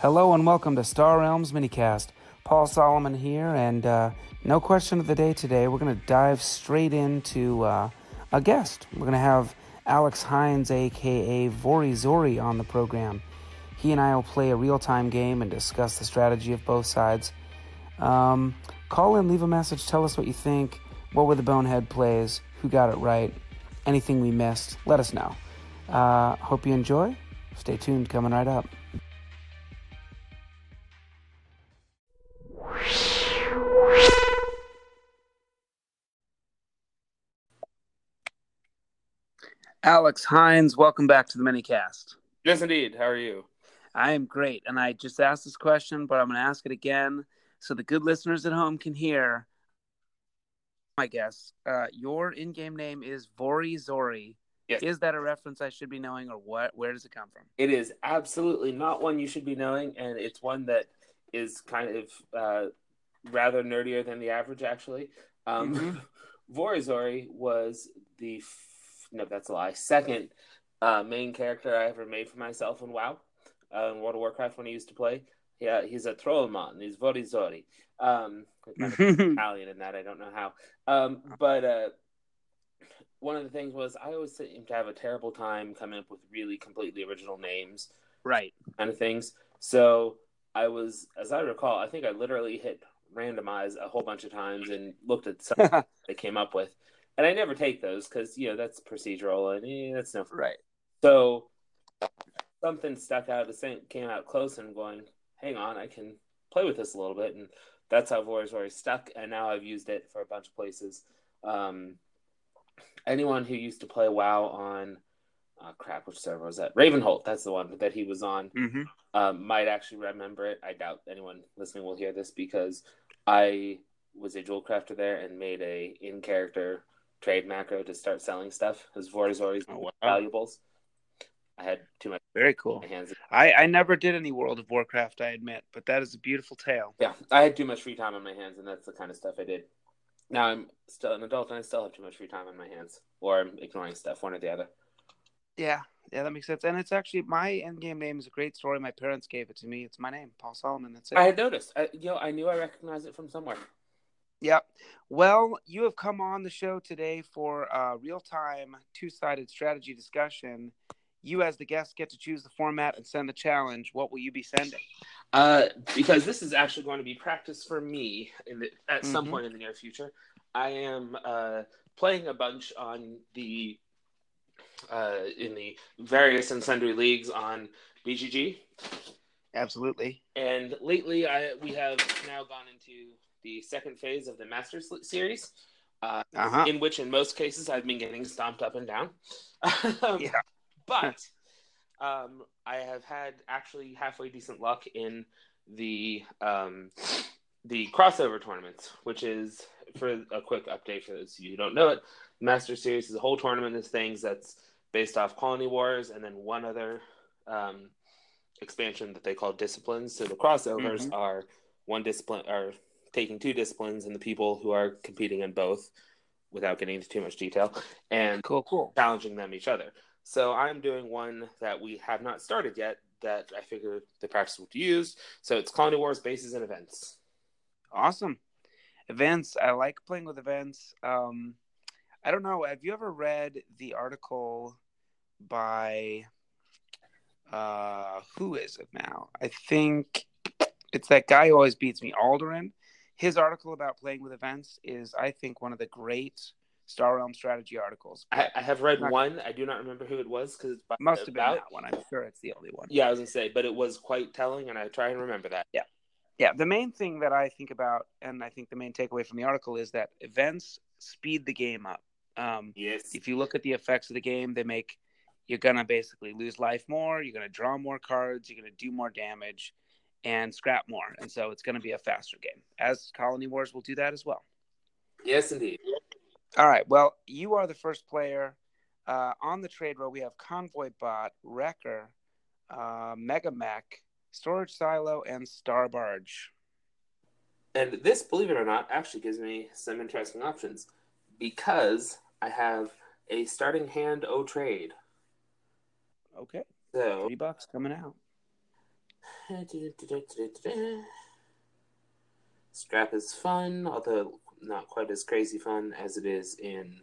Hello and welcome to Star Realms Minicast. Paul Solomon here, and uh, no question of the day today. We're going to dive straight into uh, a guest. We're going to have Alex Hines, aka Vorizori, on the program. He and I will play a real time game and discuss the strategy of both sides. Um, call in, leave a message, tell us what you think. What were the bonehead plays? Who got it right? Anything we missed? Let us know. Uh, hope you enjoy. Stay tuned, coming right up. Alex Hines, welcome back to the minicast. Yes, indeed. How are you? I am great, and I just asked this question, but I'm going to ask it again so the good listeners at home can hear. I guess uh, your in-game name is Vorizori. Yes. Is that a reference I should be knowing, or what? Where does it come from? It is absolutely not one you should be knowing, and it's one that is kind of uh, rather nerdier than the average, actually. Um, Mhm. Vorizori was the no, that's a lie. Second uh, main character I ever made for myself in WoW, uh, in World of Warcraft when I used to play. Yeah, he's a Trollman. He's Vorizori. Um, kind of Italian in that I don't know how. Um, but uh, one of the things was I always seem to have a terrible time coming up with really completely original names right. kind of things. So I was, as I recall, I think I literally hit randomize a whole bunch of times and looked at some they came up with, and I never take those because you know that's procedural and eh, that's no. right. So something stuck out. Of the same came out close and I'm going, hang on, I can play with this a little bit, and that's how Vorizori stuck. And now I've used it for a bunch of places. Um, anyone who used to play WoW on, uh, crap, which server was that? Ravenholdt. That's the one that he was on. Mm-hmm. Um, might actually remember it. I doubt anyone listening will hear this because I was a jewel crafter there and made a in character trade macro to start selling stuff as Vorizori's Oh, wow. valuables. I had too much Very cool. my hands. I, I never did any World of Warcraft, I admit, but that is a beautiful tale. Yeah, I had too much free time on my hands, and that's the kind of stuff I did. Now I'm still an adult, and I still have too much free time on my hands, or I'm ignoring stuff, one or the other. Yeah, yeah, that makes sense. And it's actually my in-game name is a great story. My parents gave it to me. It's my name, Paul Solomon. That's it. I had noticed. I, you know, I knew I recognized it from somewhere. Yep. Well, you have come on the show today for a real-time two-sided strategy discussion. You, as the guest, get to choose the format and send the challenge. What will you be sending? Uh, because this is actually going to be practice for me in the, at some Mhm. point in the near future. I am uh, playing a bunch on the uh, in the various and sundry leagues on BGG, Absolutely. and lately I we have now gone into the second phase of the Masters series. Uh, Uh-huh. in which, in most cases, I've been getting stomped up and down. Um, Yeah. But um, I have had actually halfway decent luck in the um, the crossover tournaments, which is for a quick update for those of you who don't know it. Master Series is a whole tournament of things that's based off Colony Wars, and then one other um, expansion that they call disciplines. So the crossovers Mhm. are one discipline are taking two disciplines and the people who are competing in both without getting into too much detail and Cool, cool. challenging them each other. So I'm doing one that we have not started yet that I figured the practice would use. So it's Colony Wars bases and events. Awesome. Events. I like playing with events. Um, I don't know. Have you ever read the article by uh, who is it now? I think it's that guy who always beats me, Alderin. His article about playing with events is, I think, one of the great Star Realm strategy articles. I, I have read Not- one. I do not remember who it was because it's by- Must have been about- that one. I'm sure it's the only one. Yeah, I was gonna say, but it was quite telling, and I try and remember that. Yeah, yeah, the main thing that I think about, and I think the main takeaway from the article is that events speed the game up. Um, Yes. if you look at the effects of the game, they make you're gonna basically lose life more, you're gonna draw more cards, you're gonna do more damage, and scrap more, and so it's gonna be a faster game. As Colony Wars will do that as well. Yes, indeed. All right, well, you are the first player uh, on the trade row. We have Convoy Bot, Wrecker, uh, Mega Mech, Storage Silo, and Star Barge. And this, believe it or not, actually gives me some interesting options because I have a starting hand O trade. Okay, So three bucks coming out. Scrap is fun, although not quite as crazy fun as it is in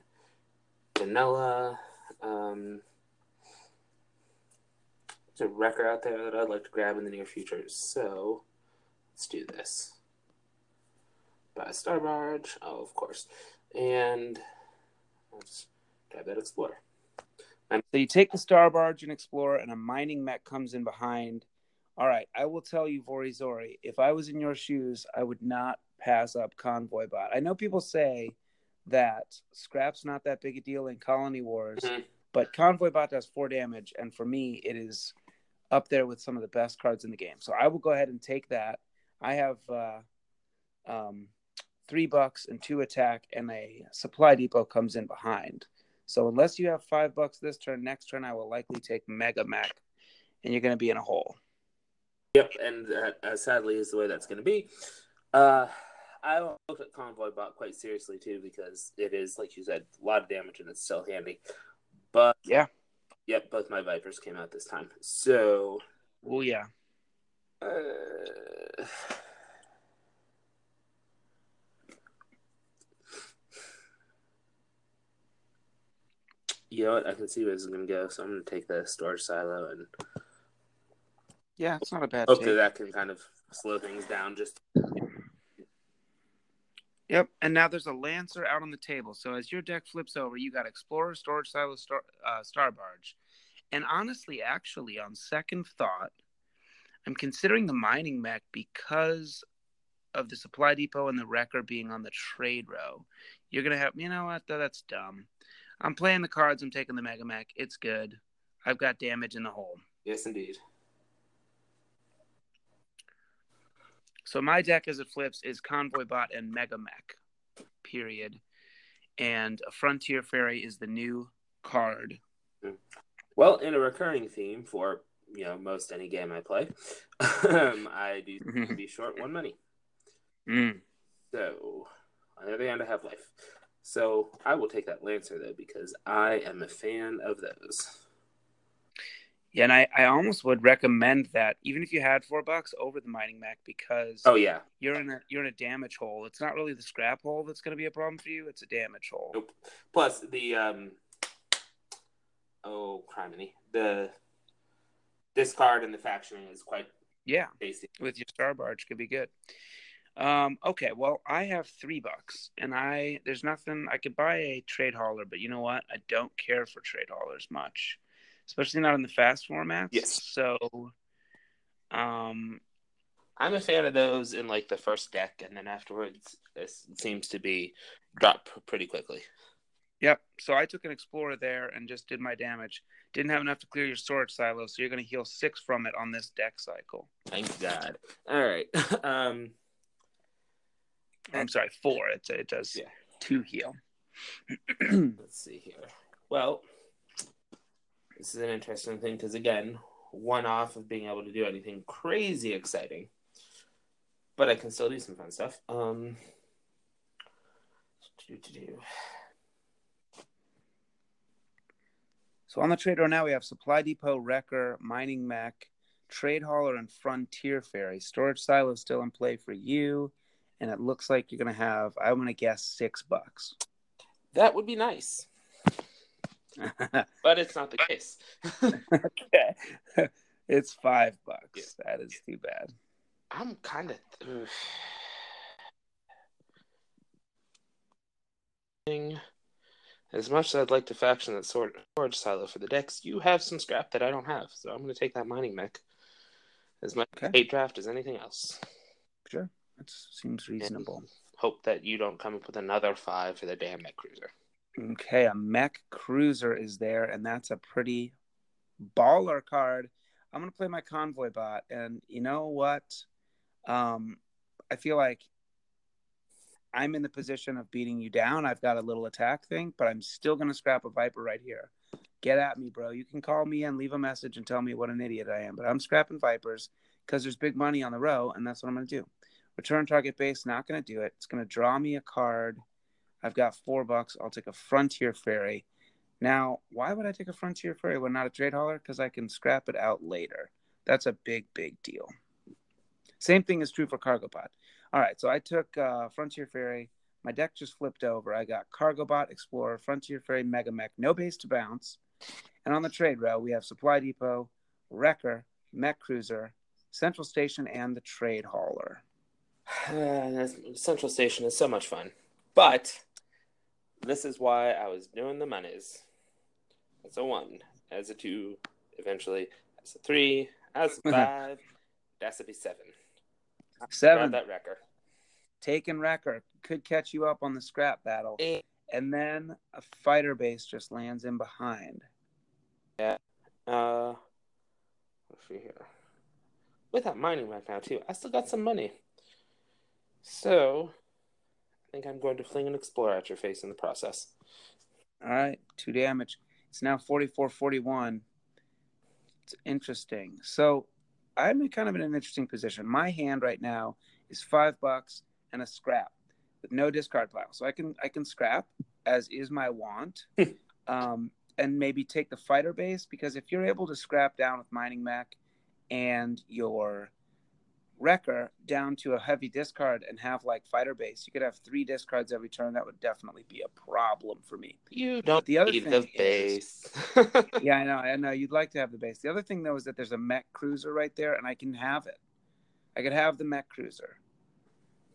vanilla. Um, there's a wrecker out there that I'd like to grab in the near future, so let's do this. Buy a star barge, oh, of course, and let's grab that explorer. So you take the star barge and explorer, and a mining mech comes in behind. All right, I will tell you, Vorizori, if I was in your shoes, I would not pass up Convoy Bot. I know people say that scrap's not that big a deal in Colony Wars, Mhm. but Convoy Bot does four damage, and for me, it is up there with some of the best cards in the game. So I will go ahead and take that. I have uh, um, three bucks and two attack, and a supply depot comes in behind. So unless you have five bucks this turn, next turn I will likely take Mega Mech, and you're going to be in a hole. Yep, and uh, sadly is the way that's going to be. Uh, I look at Convoy Bot quite seriously too because it is, like you said, a lot of damage and it's still handy. But Yeah. yep, both my Vipers came out this time. So, Oh yeah. uh, you know what? I can see where this is going to go, so I'm going to take the storage silo and Yeah, it's not a bad hopefully take. that can kind of slow things down. Just Yep, and now there's a Lancer out on the table. So as your deck flips over, you got Explorer, Storage Silo, Star, uh, Star Barge. And honestly, actually, on second thought, I'm considering the mining mech because of the supply depot and the wrecker being on the trade row. You're gonna have, you know what? Though that's dumb. I'm playing the cards. I'm taking the mega mech. It's good. I've got damage in the hole. yes, indeed. So my deck as it flips is Convoy Bot and Mega Mech, period. And a Frontier Ferry is the new card. Well, in a recurring theme for you know most any game I play, um, I do be short one money. Mm. So on the other hand, I have life. So I will take that Lancer though because I am a fan of those. Yeah, and I, I almost would recommend that even if you had four bucks over the mining mech because Oh yeah, you're in a you're in a damage hole. It's not really the scrap hole that's going to be a problem for you. It's a damage hole. Nope. Plus the um, oh criminy, the discard and the faction is quite Yeah, basic. with your star barge could be good. Um, okay, well, I have three bucks, and I there's nothing I could buy a trade hauler, but you know what? I don't care for trade haulers much, especially not in the fast formats. Yes. So, um, I'm a fan of those in like the first deck, and then afterwards it seems to be drop pretty quickly. yep. So I took an explorer there and just did my damage. Didn't have enough to clear your storage silo, so you're going to heal six from it on this deck cycle. Thank God. All right. um, I'm sorry, four. It it does Yeah. two heal. let's see here. Well, this is an interesting thing because again, one off of being able to do anything crazy exciting, but I can still do some fun stuff. Um. So on the trade row now we have Supply Depot, Wrecker, Mining Mech, Trade Hauler, and Frontier Ferry. Storage Silo is still in play for you, and it looks like you're gonna have I'm gonna guess six bucks. that would be nice, but it's not the case. okay. it's five bucks. That is too bad. I'm kind of. As much as I'd like to faction that sword, storage silo for the decks, you have some scrap that I don't have, so I'm going to take that mining mech as much Okay. hate draft as anything else. Sure, that seems reasonable. Hope that you don't come up with another five for the damn mech cruiser. Okay, a mech cruiser is there, and that's a pretty baller card. I'm gonna play my convoy bot, and you know what? Um, I feel like I'm in the position of beating you down. I've got a little attack thing, but I'm still gonna scrap a viper right here. Get at me, bro. You can call me and leave a message and tell me what an idiot I am, but I'm scrapping vipers because there's big money on the row, and that's what I'm gonna do. Return target base, not gonna do it. It's gonna draw me a card. I've got four bucks. I'll take a Frontier Ferry. Now, why would I take a Frontier Ferry when not a trade hauler? Because I can scrap it out later. That's a big, big deal. Same thing is true for Cargo Pod. All right, so I took uh, Frontier Ferry. My deck just flipped over. I got Cargo Bot, Explorer, Frontier Ferry, Mega Mech, no base to bounce. And on the trade row, we have Supply Depot, Wrecker, Mech Cruiser, Central Station, and the Trade Hauler. Central Station is so much fun. But this is why I was doing the monies. As a one, as a two, eventually as a three, as a five, that's to be seven. Seven. Grab that wrecker. Taking Wrecker could catch you up on the scrap battle. Eh. And then a fighter base just lands in behind. Yeah. Uh, let's see here. With that mining right now too, I still got some money. So, think I'm going to fling an explorer at your face in the process. All right, two damage. It's now 44 41. It's interesting. So, I'm in kind of in an interesting position. My hand right now is five bucks and a scrap with no discard pile. So I can I can scrap as is my want. um, and maybe take the fighter base because if you're able to scrap down with mining mech and your wrecker down to a heavy discard and have like fighter base, you could have three discards every turn. That would definitely be a problem for me. You don't the other need thing the is- base. Yeah, I know, I know. You'd like to have the base. The other thing though is that there's a mech cruiser right there, and I can have it. I could have the mech cruiser,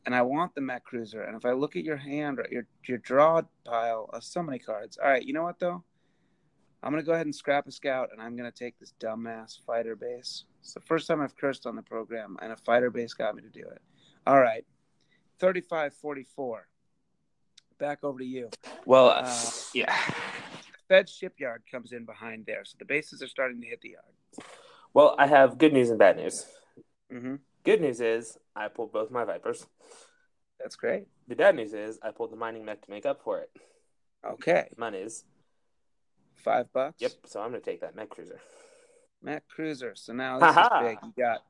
and I want the mech cruiser. And if I look at your hand or your your draw pile of so many cards, all right. You know what though? I'm gonna go ahead and scrap a scout, and I'm gonna take this dumbass fighter base. It's the first time I've cursed on the program, and a fighter base got me to do it. All right, 35-44. Back over to you. well, Uh, yeah. Fed Shipyard comes in behind there, so the bases are starting to hit the yard. Well, I have good news and bad news. Mm-hmm. Good news is I pulled both my Vipers. That's great. The bad news is I pulled the mining mech to make up for it. Okay, Monies. Five bucks. Yep. So I'm to take that mech cruiser. Mech Cruiser. So now this Ha-ha. is big. You got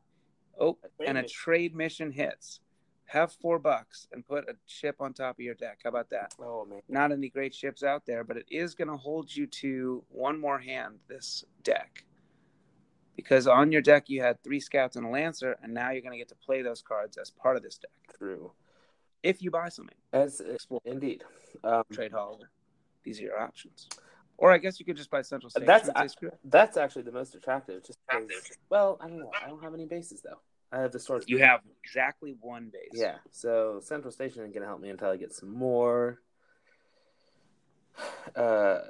oh, A and a trade trade mission hits. Have four bucks and put a ship on top of your deck. How about that? Oh man. Not any great ships out there, but it is to hold you to one more hand. This deck, because on your deck you had three scouts and a lancer, and now you're going to get to play those cards as part of this deck True. if you buy something. As Explore indeed. Um, trade hauler. These are your options. Or I guess you could just buy Central Station. That's- and say, screw that's actually the most attractive. Just because, well, I don't know. I don't have any bases though. I have the storage. You have exactly one base. Yeah. So Central Station ain't gonna help me until I get some more. Uh.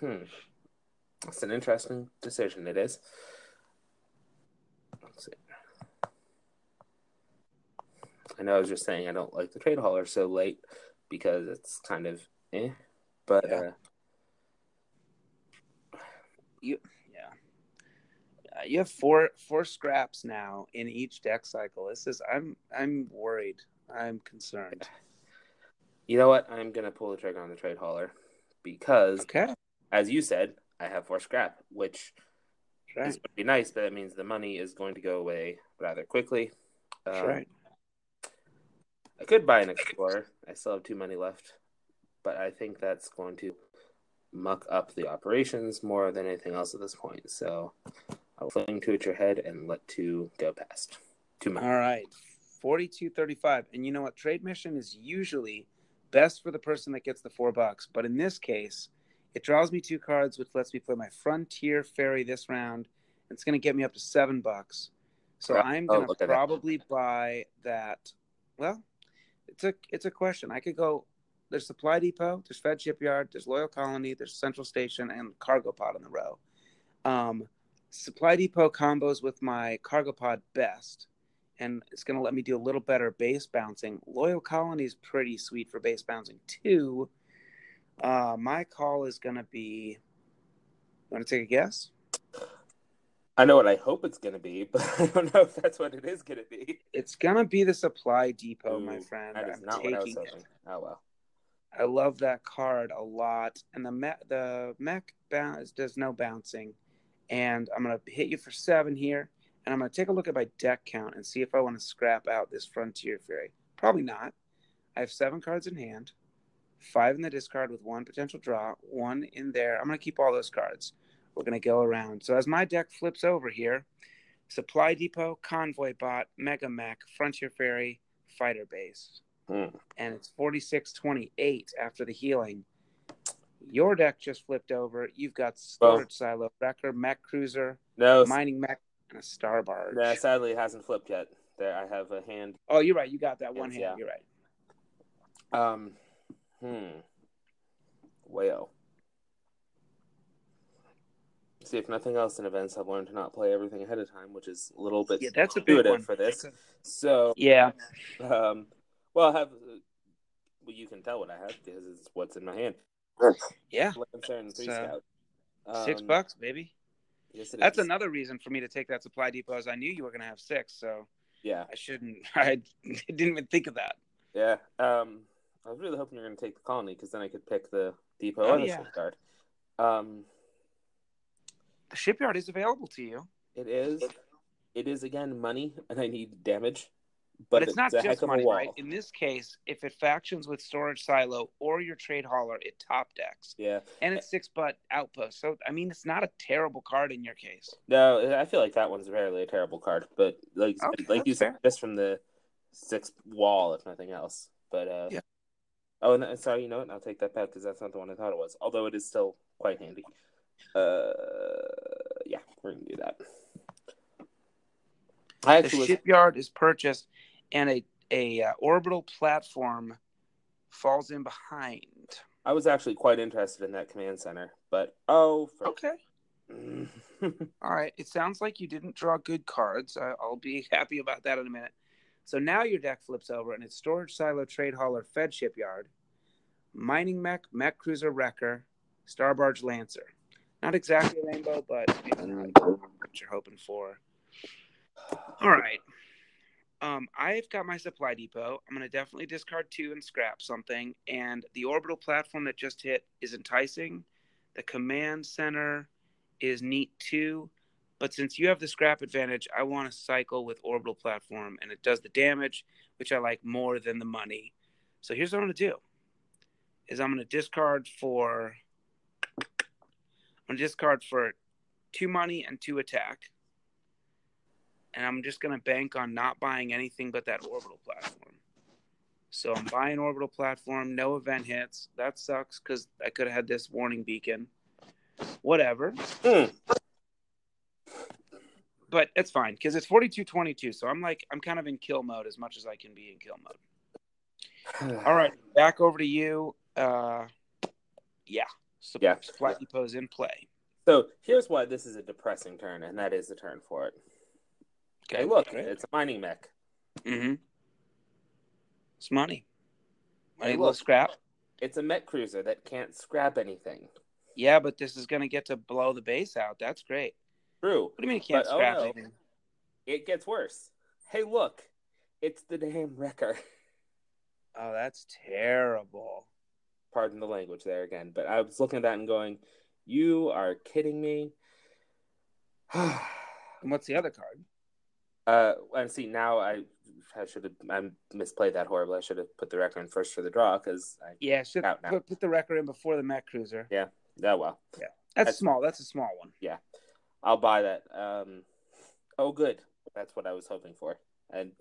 Hmm. That's an interesting decision. It is. Let's see. I know I was just saying I don't like the trade hauler so late because it's kind of eh, but Yeah. uh, Yeah. Uh, you have four four scraps now in each deck cycle. This is I'm I'm worried. I'm concerned. you know what? I'm gonna pull the trigger on the trade hauler because, Okay. as you said, I have four scrap, which Right. is going to be nice, but that means the money is going to go away rather quickly. That's Um, right. I could buy an explorer. I still have two money left, but I think that's going to muck up the operations more than anything else at this point. So I'll fling two at your head and let two go past. Two money. All right. 4235. And you know what? Trade mission is usually best for the person that gets the four bucks. But in this case, it draws me two cards, which lets me play my Frontier Ferry this round. It's going to get me up to seven bucks. So I'm oh, going to at that. probably buy that. Well, it's a it's a question. I could go. There's Supply Depot, there's Fed Shipyard, there's Loyal Colony, there's Central Station, and Cargo Pod in the row. Um, Supply Depot combos with my Cargo Pod best, and it's going to let me do a little better base bouncing. Loyal Colony is pretty sweet for base bouncing too. Uh, my call is going to be. Want to take a guess? I know what I hope it's going to be, but I don't know if that's what it is going to be. It's going to be the Supply Depot, my friend. That is I'm not what I was it. Oh well. I love that card a lot. And the mech, the mech bounce does no bouncing. And I'm gonna hit you for seven here, and I'm gonna take a look at my deck count and see if I want to scrap out this Frontier Ferry. Probably not. I have seven cards in hand, five in the discard with one potential draw, one in there. I'm going to keep all those cards. We're going to go around. So as my deck flips over here, Supply Depot, Convoy Bot, Mega Mech, Frontier Ferry, Fighter Base. Hmm. And it's 4628 after the healing. Your deck just flipped over. You've got Storage Silo, Wrecker, Mech Cruiser, No, Mining Mech, and a Star Barge. nah, sadly, it hasn't flipped yet. There, I have a hand. Oh, you're right. You got that one hand. yeah. You're right. Um, hmm. Well. See, if nothing else in events, I've learned to not play everything ahead of time, which is a little bit Yeah, that's a big one. for this. So, Yeah. um, well, I have. Well, you can tell what I have because it's what's in my hand. Yeah. Lancer and three So, scout. Six Um, bucks, baby. yes, it That's is. another reason for me to take that supply depot is I knew you were going to have six, so Yeah, I shouldn't. I didn't even think of that. yeah. Um, I was really hoping you were going to take the colony because then I could pick the depot Oh, or the yeah. shipyard. Um, The shipyard is available to you, it is. It is again money, and I need damage. but, But, it's not just money, right? In this case, if it factions with storage silo or your trade hauler, it top decks, Yeah. and it's six butt outpost. So I mean, it's not a terrible card in your case. No, I feel like that one's rarely a terrible card, but like Okay, like you said, fair. just from the sixth wall, if nothing else. But uh, Yeah. Oh, and sorry, you know what? I'll take that back because that's not the one I thought it was. Although it is still quite handy. Uh, yeah, we're gonna do that. I The actually was, shipyard is purchased, and a a uh, orbital platform falls in behind. I was actually quite interested in that command center, but oh, for... Okay. All right. It sounds like you didn't draw good cards. I, I'll be happy about that in a minute. So now your deck flips over and it's Storage Silo, Trade Hauler, Fed Shipyard, Mining Mech, Mech Cruiser Wrecker, Star Barge Lancer. Not exactly a rainbow, but maybe not what you're hoping for. All right. Um, I've got my supply depot. I'm going to definitely discard two and scrap something. And the orbital platform that just hit is enticing. The command center is neat too. But since you have the scrap advantage, I want to cycle with orbital platform, and it does the damage, which I like more than the money. So here's what I'm going to do: is I'm going to discard for to discard for two money and two attack, and I'm just going to bank on not buying anything but that orbital platform. So I'm buying orbital platform, no event hits. That sucks because I could have had this warning beacon. Whatever Hmm. but it's fine because it's 42-22 so i'm like i'm kind of in kill mode as much as i can be in kill mode all right back over to you uh yeah so Yeah. supply depot's in play So here's why this is a depressing turn, and that is the turn for it. Okay, look, great. it's a mining mech. mm-hmm it's money money Hey, little look. scrap It's a mech cruiser that can't scrap anything. yeah but this is going to get to blow the base out that's great True. what do you mean it can't But, oh, scrap no. anything It gets worse. Hey, look, it's the damn wrecker. oh that's terrible Pardon the language there again, but I was looking at that and going, "You are kidding me." and what's the other card uh, and see now I. I should have I misplayed that horribly. I should have put the wrecker in first for the draw because yeah should Out now. put, put the wrecker in before the mech cruiser Yeah. oh well that's That's- small that's a small one Yeah, I'll buy that. Um, oh good, that's what I was hoping for. And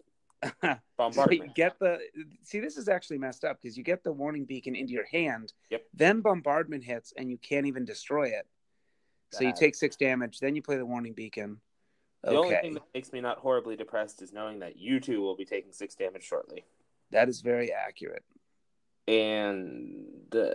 So you get the see. This is actually messed up because you get the warning beacon into your hand. Yep. Then bombardment hits and you can't even destroy it. So you take six damage. Then you play the warning beacon. The only thing that makes me not horribly depressed is knowing that you two will be taking six damage shortly. that is very accurate. And uh,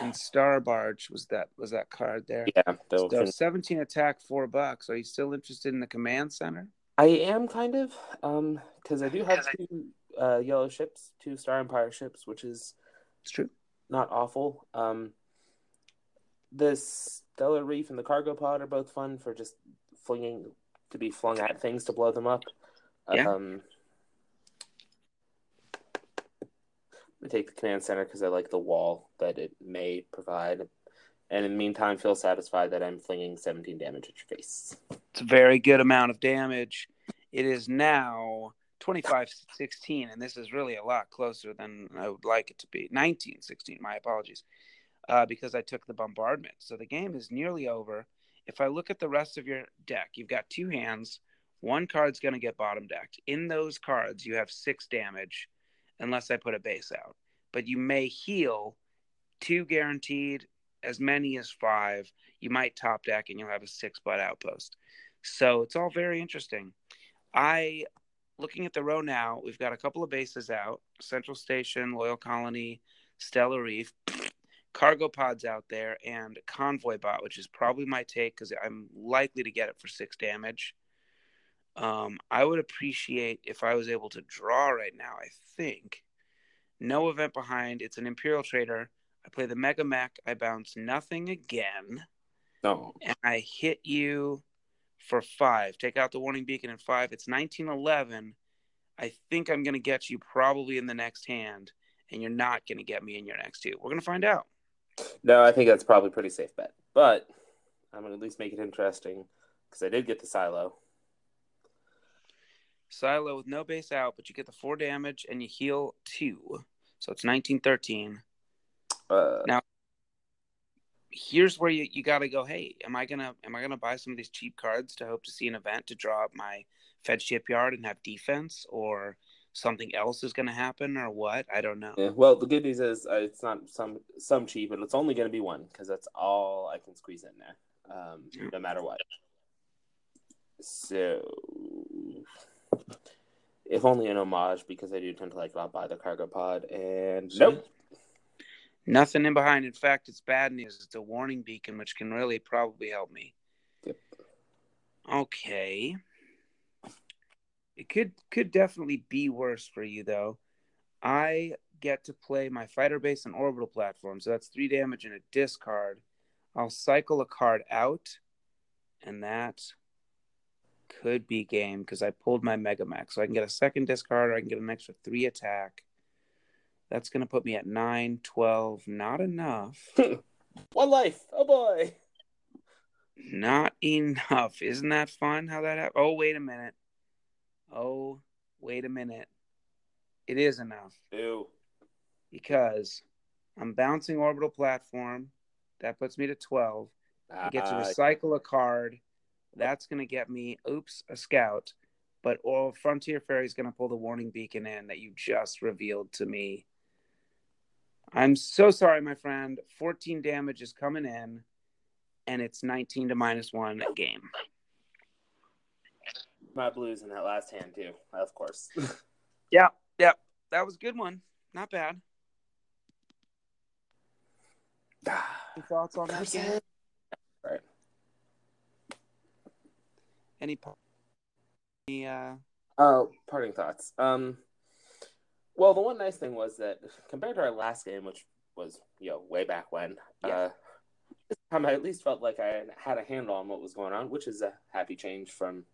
And Star Barge was that was that card there. yeah, So seventeen attack, four bucks. Are you still interested in the command center? I am kind of um because I do have two uh, yellow ships, two Star Empire ships, which is It's true. not awful. Um, the Stellar Reef and the Cargo Pod are both fun for just flinging to be flung at things to blow them up. Yeah. Um, I take the command center because I like the wall that it may provide, and in the meantime, feel satisfied that I'm flinging 17 damage at your face. It's a very good amount of damage. It is now 25 16, and this is really a lot closer than I would like it to be. 19 16, my apologies, uh, because I took the bombardment. So the game is nearly over. If I look at the rest of your deck, you've got two hands. One card's going to get bottom decked. In those cards, you have six damage, unless I put a base out. But you may heal two guaranteed, as many as five. You might top deck, and you'll have a six butt outpost. So it's all very interesting. I looking at the row now, we've got a couple of bases out Central Station, Loyal Colony, Stellar Reef, cargo pods out there, and Convoy Bot, which is probably my take because I'm likely to get it for six damage. Um, I would appreciate if I was able to draw right now. I think no event behind. It's an Imperial Trader. I play the Mega Mech. I bounce nothing again. No. And I hit you for five. Take out the warning beacon in five. It's 1911. I think I'm going to get you probably in the next hand, and you're not going to get me in your next two. We're going to find out. No, I think that's probably a pretty safe bet. But I'm going to at least make it interesting because I did get the silo. Silo with no base out, but you get the four damage and you heal two. So it's 1913. Uh, now, here's where you, you got to go. Hey, am I gonna am I gonna buy some of these cheap cards to hope to see an event to draw up my Fed shipyard and have defense, or something else is gonna happen, or what? I don't know. Yeah. Well, the good news is uh, it's not some some cheap, and it's only gonna be one because that's all I can squeeze in there, um, no matter what. So, if only an homage because I do tend to like not buy the cargo pod, and nope. Nothing in behind. In fact, it's bad news. It's a warning beacon, which can really probably help me. Yep. Okay. It could could definitely be worse for you though. I get to play my fighter base and orbital platform, so that's three damage and a discard. I'll cycle a card out, and that could be game because I pulled my Mega Max, So I can get a second discard or I can get an extra three attack. That's going to put me at 9, 12. Not enough. One life. Oh boy. Not enough. Isn't that fun how that happened? Oh, wait a minute. Oh, wait a minute. It is enough. Ew. Because I'm bouncing orbital platform. That puts me to 12. I get to ah. recycle a card. That's going to get me, oops, a scout. But all Frontier Ferry is going to pull the warning beacon in that you just revealed to me I'm so sorry, my friend. 14 damage is coming in, and it's 19 to minus one game. My blues in that last hand too, of course. yeah, yeah, that was a good one. Not bad. Any thoughts on that game? Right. Any, any uh... Oh, parting thoughts. Um, well, the one nice thing was that compared to our last game, which was you know way back when, yeah. uh, this time I at least felt like I had a handle on what was going on, which is a happy change from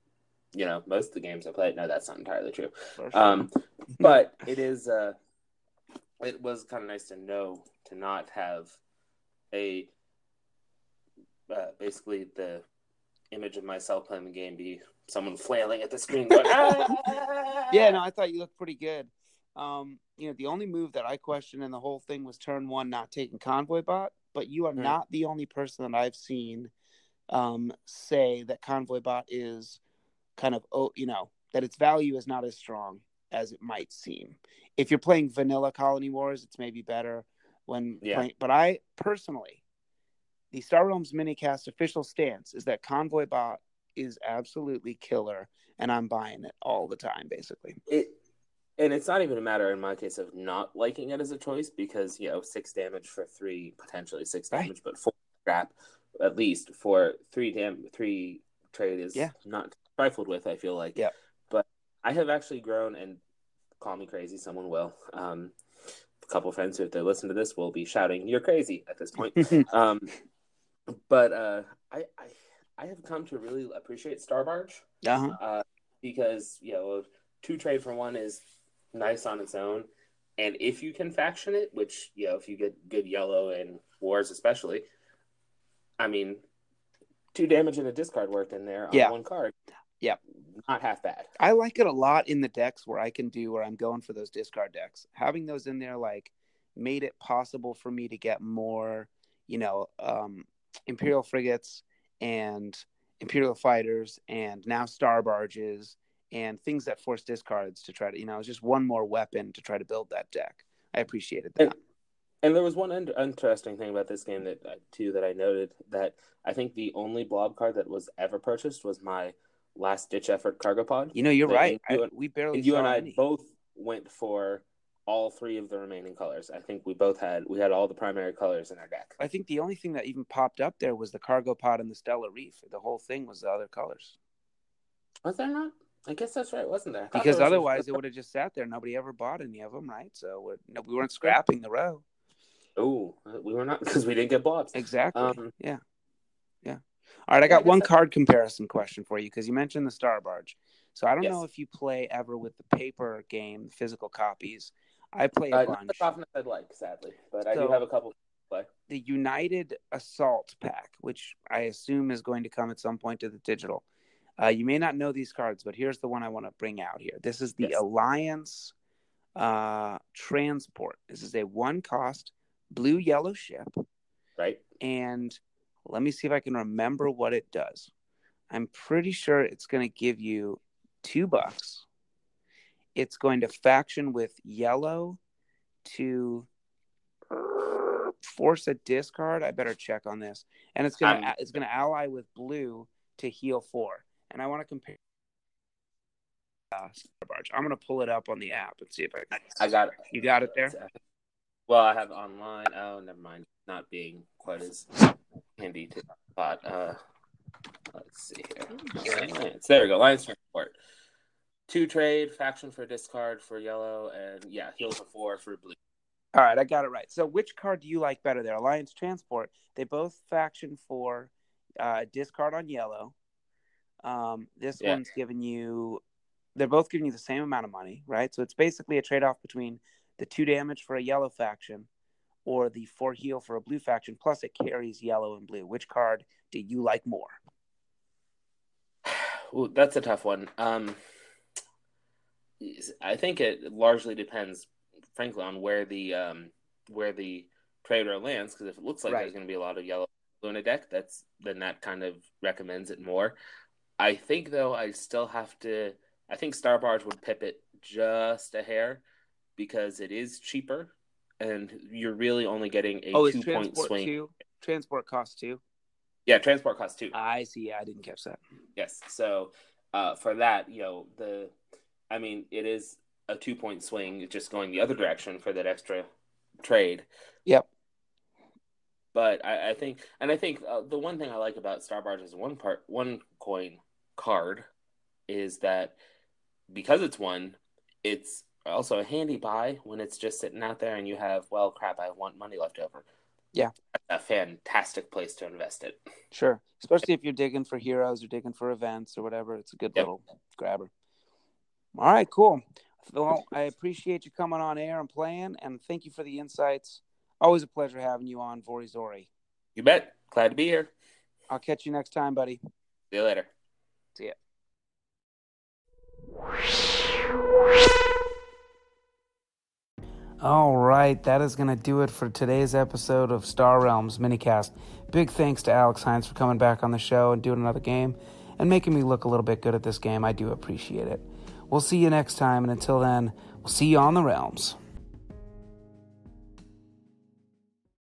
you know most of the games I played. No, that's not entirely true. Sure. Um, but it is. Uh, it was kind of nice to know to not have a uh, basically the image of myself playing the game be someone flailing at the screen going, ah! yeah no i thought you looked pretty good um, you know, the only move that I questioned in the whole thing was turn one not taking convoy bot, but you are mm-hmm. not the only person that I've seen um, say that convoy bot is kind of, oh, you know, that its value is not as strong as it might seem. If you're playing vanilla Colony Wars, it's maybe better when yeah. playing. But I personally, the Star Realms minicast official stance is that convoy bot is absolutely killer, and I'm buying it all the time, basically. It and it's not even a matter in my case of not liking it as a choice because you know six damage for three potentially six damage right. but four scrap at least for three dam three trade is yeah. not trifled with i feel like yeah but i have actually grown and call me crazy someone will um a couple friends who if they listen to this will be shouting you're crazy at this point um but uh i i i have come to really appreciate star barge uh-huh. uh because you know two trade for one is nice on its own. And if you can faction it, which you know, if you get good yellow and wars especially, I mean, two damage and a discard worked in there on yeah. one card. Yeah, not half bad. I like it a lot in the decks where I can do where I'm going for those discard decks. Having those in there like made it possible for me to get more, you know, um, Imperial frigates and Imperial fighters and now star barges and things that force discards to try to, you know, it's just one more weapon to try to build that deck. I appreciated that. And, and there was one in- interesting thing about this game that uh, too that I noted that I think the only blob card that was ever purchased was my last ditch effort cargo pod. You know, you're That right. you I, and- we barely you and I any. both went for all three of the remaining colors. I think we both had we had all the primary colors in our deck. I think the only thing that even popped up there was the cargo pod and the Stellar Reef. The whole thing was the other colors. Was there not? I guess that's right, wasn't there? Because there was a- otherwise, it would have just sat there. Nobody ever bought any of them, right? So no, we weren't scrapping the row. Oh, we were not because we didn't get bought. Exactly. Um, yeah. Yeah. All right. I got one card comparison question for you because you mentioned the Star Barge. So I don't Yes. know if you play ever with the paper game, physical copies. I play a Uh, not bunch. as often as I'd like, sadly, but I do have a couple. Play. the United Assault pack, which I assume is going to come at some point to the digital. Uh, you may not know these cards, but here's the one I want to bring out here. This is the Yes. Alliance uh, Transport. This is a one cost blue yellow ship. Right? And let me see if I can remember what it does. I'm pretty sure it's going to give you two bucks. It's going to faction with yellow to force a discard. I better check on this. And it's going to Um, it's going to ally with blue to heal four. And I want to compare. Uh, Star Barge. I'm going to pull it up on the app and see if I can. I got it. You got it there. Well, I have online. Oh, never mind. Not being quite as handy to thought. Uh, let's see here. Alliance. There we go. Lions transport. Two trade, faction for discard for yellow, and yeah, heal for four for blue. All right, I got it right. So, which card do you like better there? Alliance Transport. They both faction for uh, discard on yellow. Um, this Yeah. one's giving you. They're both giving you the same amount of money, right? So it's basically a trade off between the two damage for a yellow faction, or the four heal for a blue faction. Plus, it carries yellow and blue. Which card do you like more? Ooh, that's a tough one. Um, I think it largely depends, frankly, on where the um, where the trader lands. Because if it looks like Right. there's going to be a lot of yellow blue in a deck, that's then that kind of recommends it more. I think though, I still have to. I think Star Barge would pip it just a hair because it is cheaper, and you're really only getting a oh, two point swing. two? Transport costs two. Yeah, transport costs two. I see. Yeah, I didn't catch that. Yes. So uh, for that, you know, the I mean, it is a two point swing just going the other direction for that extra trade. Yep. But I, I think, and I think uh, the one thing I like about Star Barge is one part, one coin card is that because it's one, it's also a handy buy when it's just sitting out there and you have, well, crap, I want money left over. Yeah. That's a fantastic place to invest it. Sure. Especially if you're digging for heroes or digging for events or whatever. It's a good Yep. little grabber. All right, cool. Well, I appreciate you coming on air and playing, and thank you for the insights. Always a pleasure having you on Vorizori. You bet. Glad to be here. I'll catch you next time, buddy. See you later. See ya. All right, that is going to do it for today's episode of Star Realms minicast. Big thanks to Alex Hines for coming back on the show and doing another game and making me look a little bit good at this game. I do appreciate it. We'll see you next time, and until then, we'll see you on the realms.